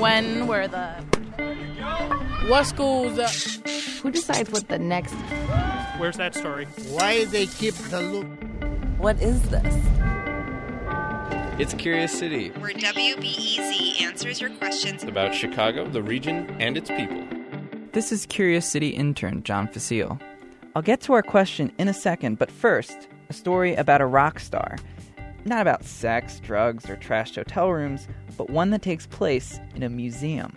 When were the what schools? Uh, Who decides what the next? Where's that story? Why they keep the loop? What is this? It's Curious City, where WBEZ answers your questions about Chicago, the region, and its people. This is Curious City intern John Facile. I'll get to our question in a second, but first, a story about a rock star. Not about sex, drugs, or trashed hotel rooms, but one that takes place in a museum.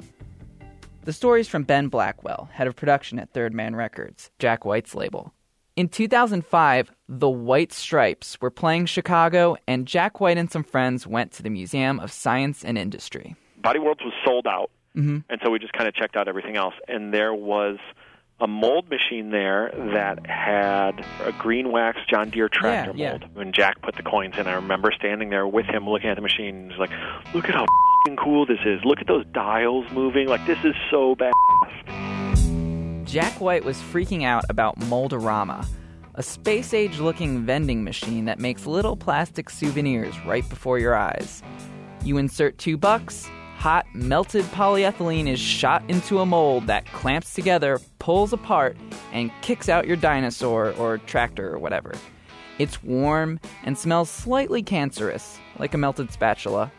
The story's from Ben Blackwell, head of production at Third Man Records, Jack White's label. In 2005, the White Stripes were playing Chicago, and Jack White and some friends went to the Museum of Science and Industry. Body Worlds was sold out, mm-hmm. and so we just kind of checked out everything else. And there was a mold machine there that had a green wax John Deere tractor yeah, yeah. mold. When Jack put the coins in, I remember standing there with him looking at the machine. He's like, "Look at how cool this is! Look at those dials moving! Like this is so bad." Jack White was freaking out about Mold-O-Rama, a space-age looking vending machine that makes little plastic souvenirs right before your eyes. You insert two bucks, hot, melted polyethylene is shot into a mold that clamps together, pulls apart, and kicks out your dinosaur or tractor or whatever. It's warm and smells slightly cancerous, like a melted spatula.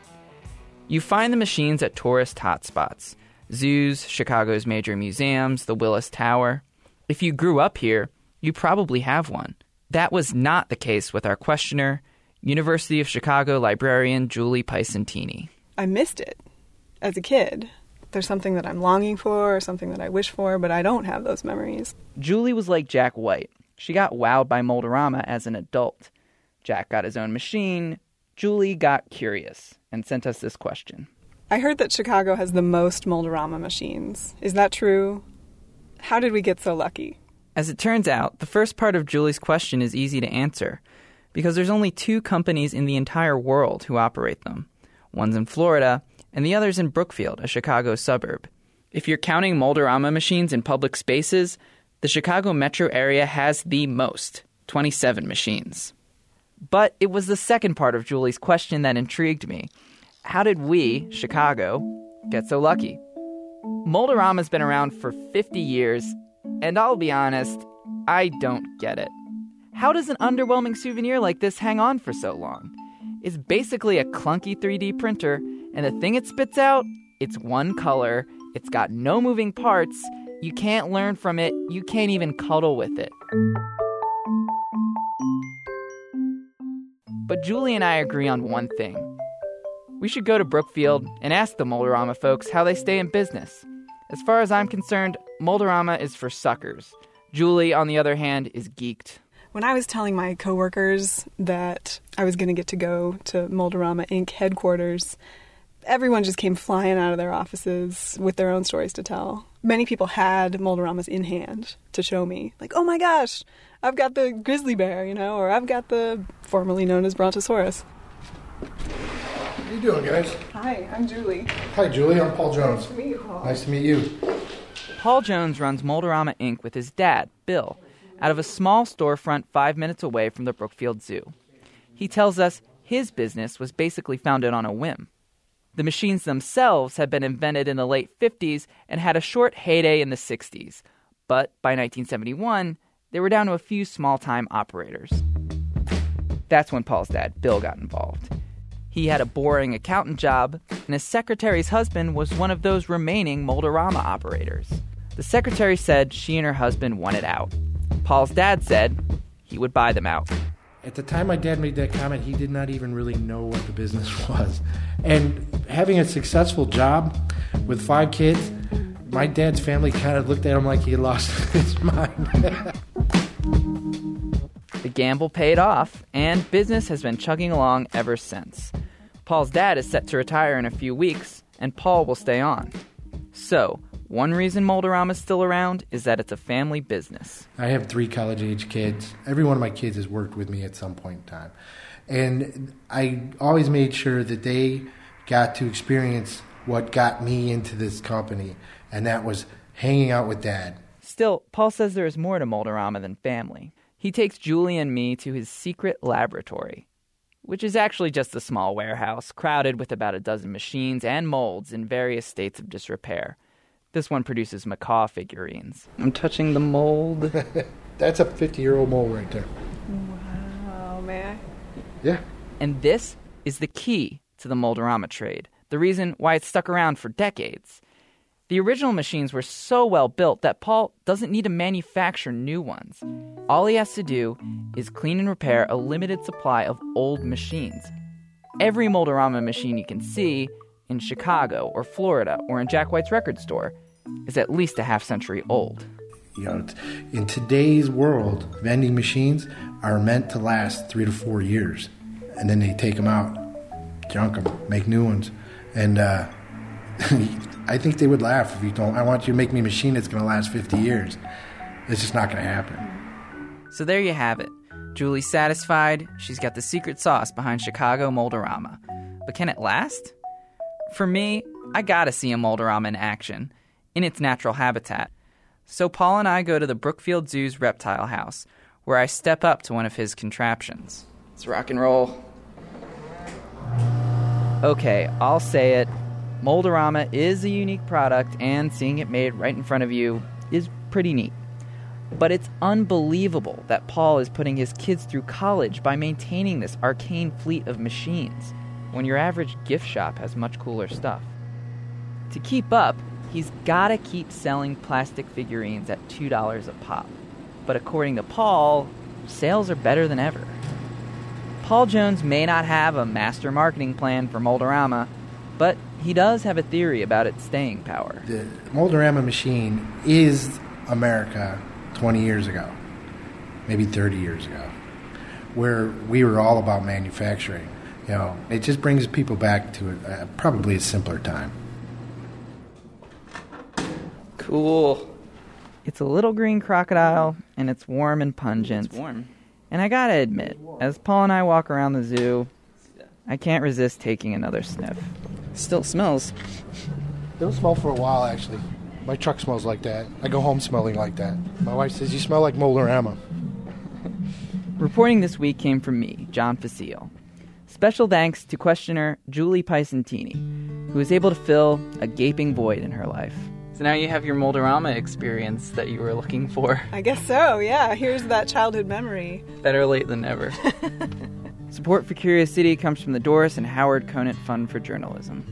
You find the machines at tourist hotspots zoos, Chicago's major museums, the Willis Tower. If you grew up here, you probably have one. That was not the case with our questioner, University of Chicago librarian Julie Picentini. I missed it as a kid. There's something that I'm longing for or something that I wish for, but I don't have those memories. Julie was like Jack White. She got wowed by Mold-O-Rama as an adult. Jack got his own machine. Julie got curious and sent us this question. I heard that Chicago has the most Mold-O-Rama machines. Is that true? How did we get so lucky? As it turns out, the first part of Julie's question is easy to answer because there's only two companies in the entire world who operate them. One's in Florida, and the other's in Brookfield, a Chicago suburb. If you're counting Mold-O-Rama machines in public spaces, the Chicago metro area has the most 27 machines. But it was the second part of Julie's question that intrigued me. How did we, Chicago, get so lucky? Mold-O-Rama's been around for 50 years, and I'll be honest, I don't get it. How does an underwhelming souvenir like this hang on for so long? It's basically a clunky 3D printer, and the thing it spits out, it's one color, it's got no moving parts, you can't learn from it, you can't even cuddle with it. But Julie and I agree on one thing. We should go to Brookfield and ask the Mold-O-Rama folks how they stay in business. As far as I'm concerned, Mold-O-Rama is for suckers. Julie, on the other hand, is geeked. When I was telling my coworkers that I was going to get to go to Mold-O-Rama Inc. headquarters, everyone just came flying out of their offices with their own stories to tell. Many people had Mold-O-Ramas in hand to show me, like, oh my gosh, I've got the grizzly bear, you know, or I've got the formerly known as Brontosaurus. How you doing, guys? Hi, I'm Julie. Hi, Julie. I'm Paul Jones. Nice to meet you, Paul. Nice to meet you. Paul Jones runs Mold-O-Rama Inc. with his dad, Bill, out of a small storefront five minutes away from the Brookfield Zoo. He tells us his business was basically founded on a whim. The machines themselves had been invented in the late 50s and had a short heyday in the 60s, but by 1971, they were down to a few small time operators. That's when Paul's dad, Bill, got involved. He had a boring accountant job, and his secretary's husband was one of those remaining Mold-O-Rama operators. The secretary said she and her husband wanted out. Paul's dad said he would buy them out. At the time my dad made that comment, he did not even really know what the business was. And having a successful job with five kids, my dad's family kind of looked at him like he lost his mind. the gamble paid off, and business has been chugging along ever since. Paul's dad is set to retire in a few weeks, and Paul will stay on. So, one reason Mold-A-Rama is still around is that it's a family business. I have three college age kids. Every one of my kids has worked with me at some point in time. And I always made sure that they got to experience what got me into this company, and that was hanging out with dad. Still, Paul says there is more to Mold-A-Rama than family. He takes Julie and me to his secret laboratory, which is actually just a small warehouse crowded with about a dozen machines and molds in various states of disrepair. This one produces macaw figurines. I'm touching the mold. That's a 50 year old mold right there. Wow, may I? Yeah. And this is the key to the Mold-A-Rama trade, the reason why it's stuck around for decades. The original machines were so well built that Paul doesn't need to manufacture new ones. All he has to do is clean and repair a limited supply of old machines. Every Mold-A-Rama machine you can see in Chicago or Florida or in Jack White's record store is at least a half century old. You know, in today's world, vending machines are meant to last three to four years, and then they take them out, junk them, make new ones, and uh, I think they would laugh if you told. Them, I want you to make me a machine that's going to last fifty years. It's just not going to happen. So there you have it. Julie's satisfied. She's got the secret sauce behind Chicago Mold-A-Rama. But can it last? For me, I gotta see a Mold-A-Rama in action, in its natural habitat. So Paul and I go to the Brookfield Zoo's reptile house, where I step up to one of his contraptions. Let's rock and roll. Okay, I'll say it. Mold-A-Rama is a unique product, and seeing it made right in front of you is pretty neat. But it's unbelievable that Paul is putting his kids through college by maintaining this arcane fleet of machines, when your average gift shop has much cooler stuff. To keep up, he's gotta keep selling plastic figurines at $2 a pop. But according to Paul, sales are better than ever. Paul Jones may not have a master marketing plan for Mold-A-Rama, but he does have a theory about its staying power. The Mold-A-Rama machine is America 20 years ago, maybe 30 years ago, where we were all about manufacturing. You know, it just brings people back to a, probably a simpler time. Cool. It's a little green crocodile, and it's warm and pungent. It's warm. And I gotta admit, as Paul and I walk around the zoo, I can't resist taking another sniff. Still smells. It'll smell for a while, actually. My truck smells like that. I go home smelling like that. My wife says, You smell like Mold-A-Rama. Reporting this week came from me, John Facile. Special thanks to questioner Julie Pisantini, who was able to fill a gaping void in her life. So now you have your Mold-A-Rama experience that you were looking for. I guess so, yeah. Here's that childhood memory. Better late than never. Support for Curious City comes from the Doris and Howard Conant Fund for Journalism.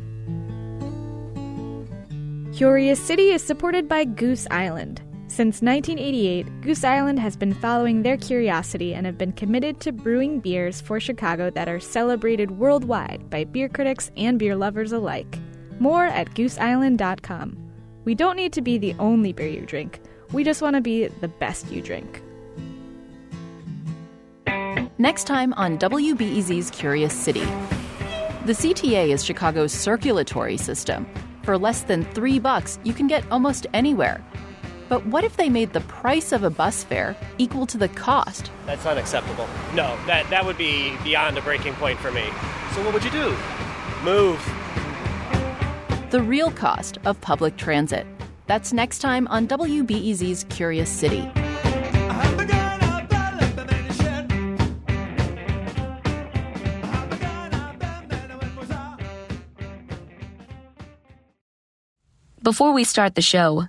Curious City is supported by Goose Island. Since 1988, Goose Island has been following their curiosity and have been committed to brewing beers for Chicago that are celebrated worldwide by beer critics and beer lovers alike. More at gooseisland.com. We don't need to be the only beer you drink, we just want to be the best you drink. Next time on WBEZ's Curious City. The CTA is Chicago's circulatory system. For less than three bucks, you can get almost anywhere. But what if they made the price of a bus fare equal to the cost? That's unacceptable. No, that, that would be beyond a breaking point for me. So, what would you do? Move. The real cost of public transit. That's next time on WBEZ's Curious City. Before we start the show,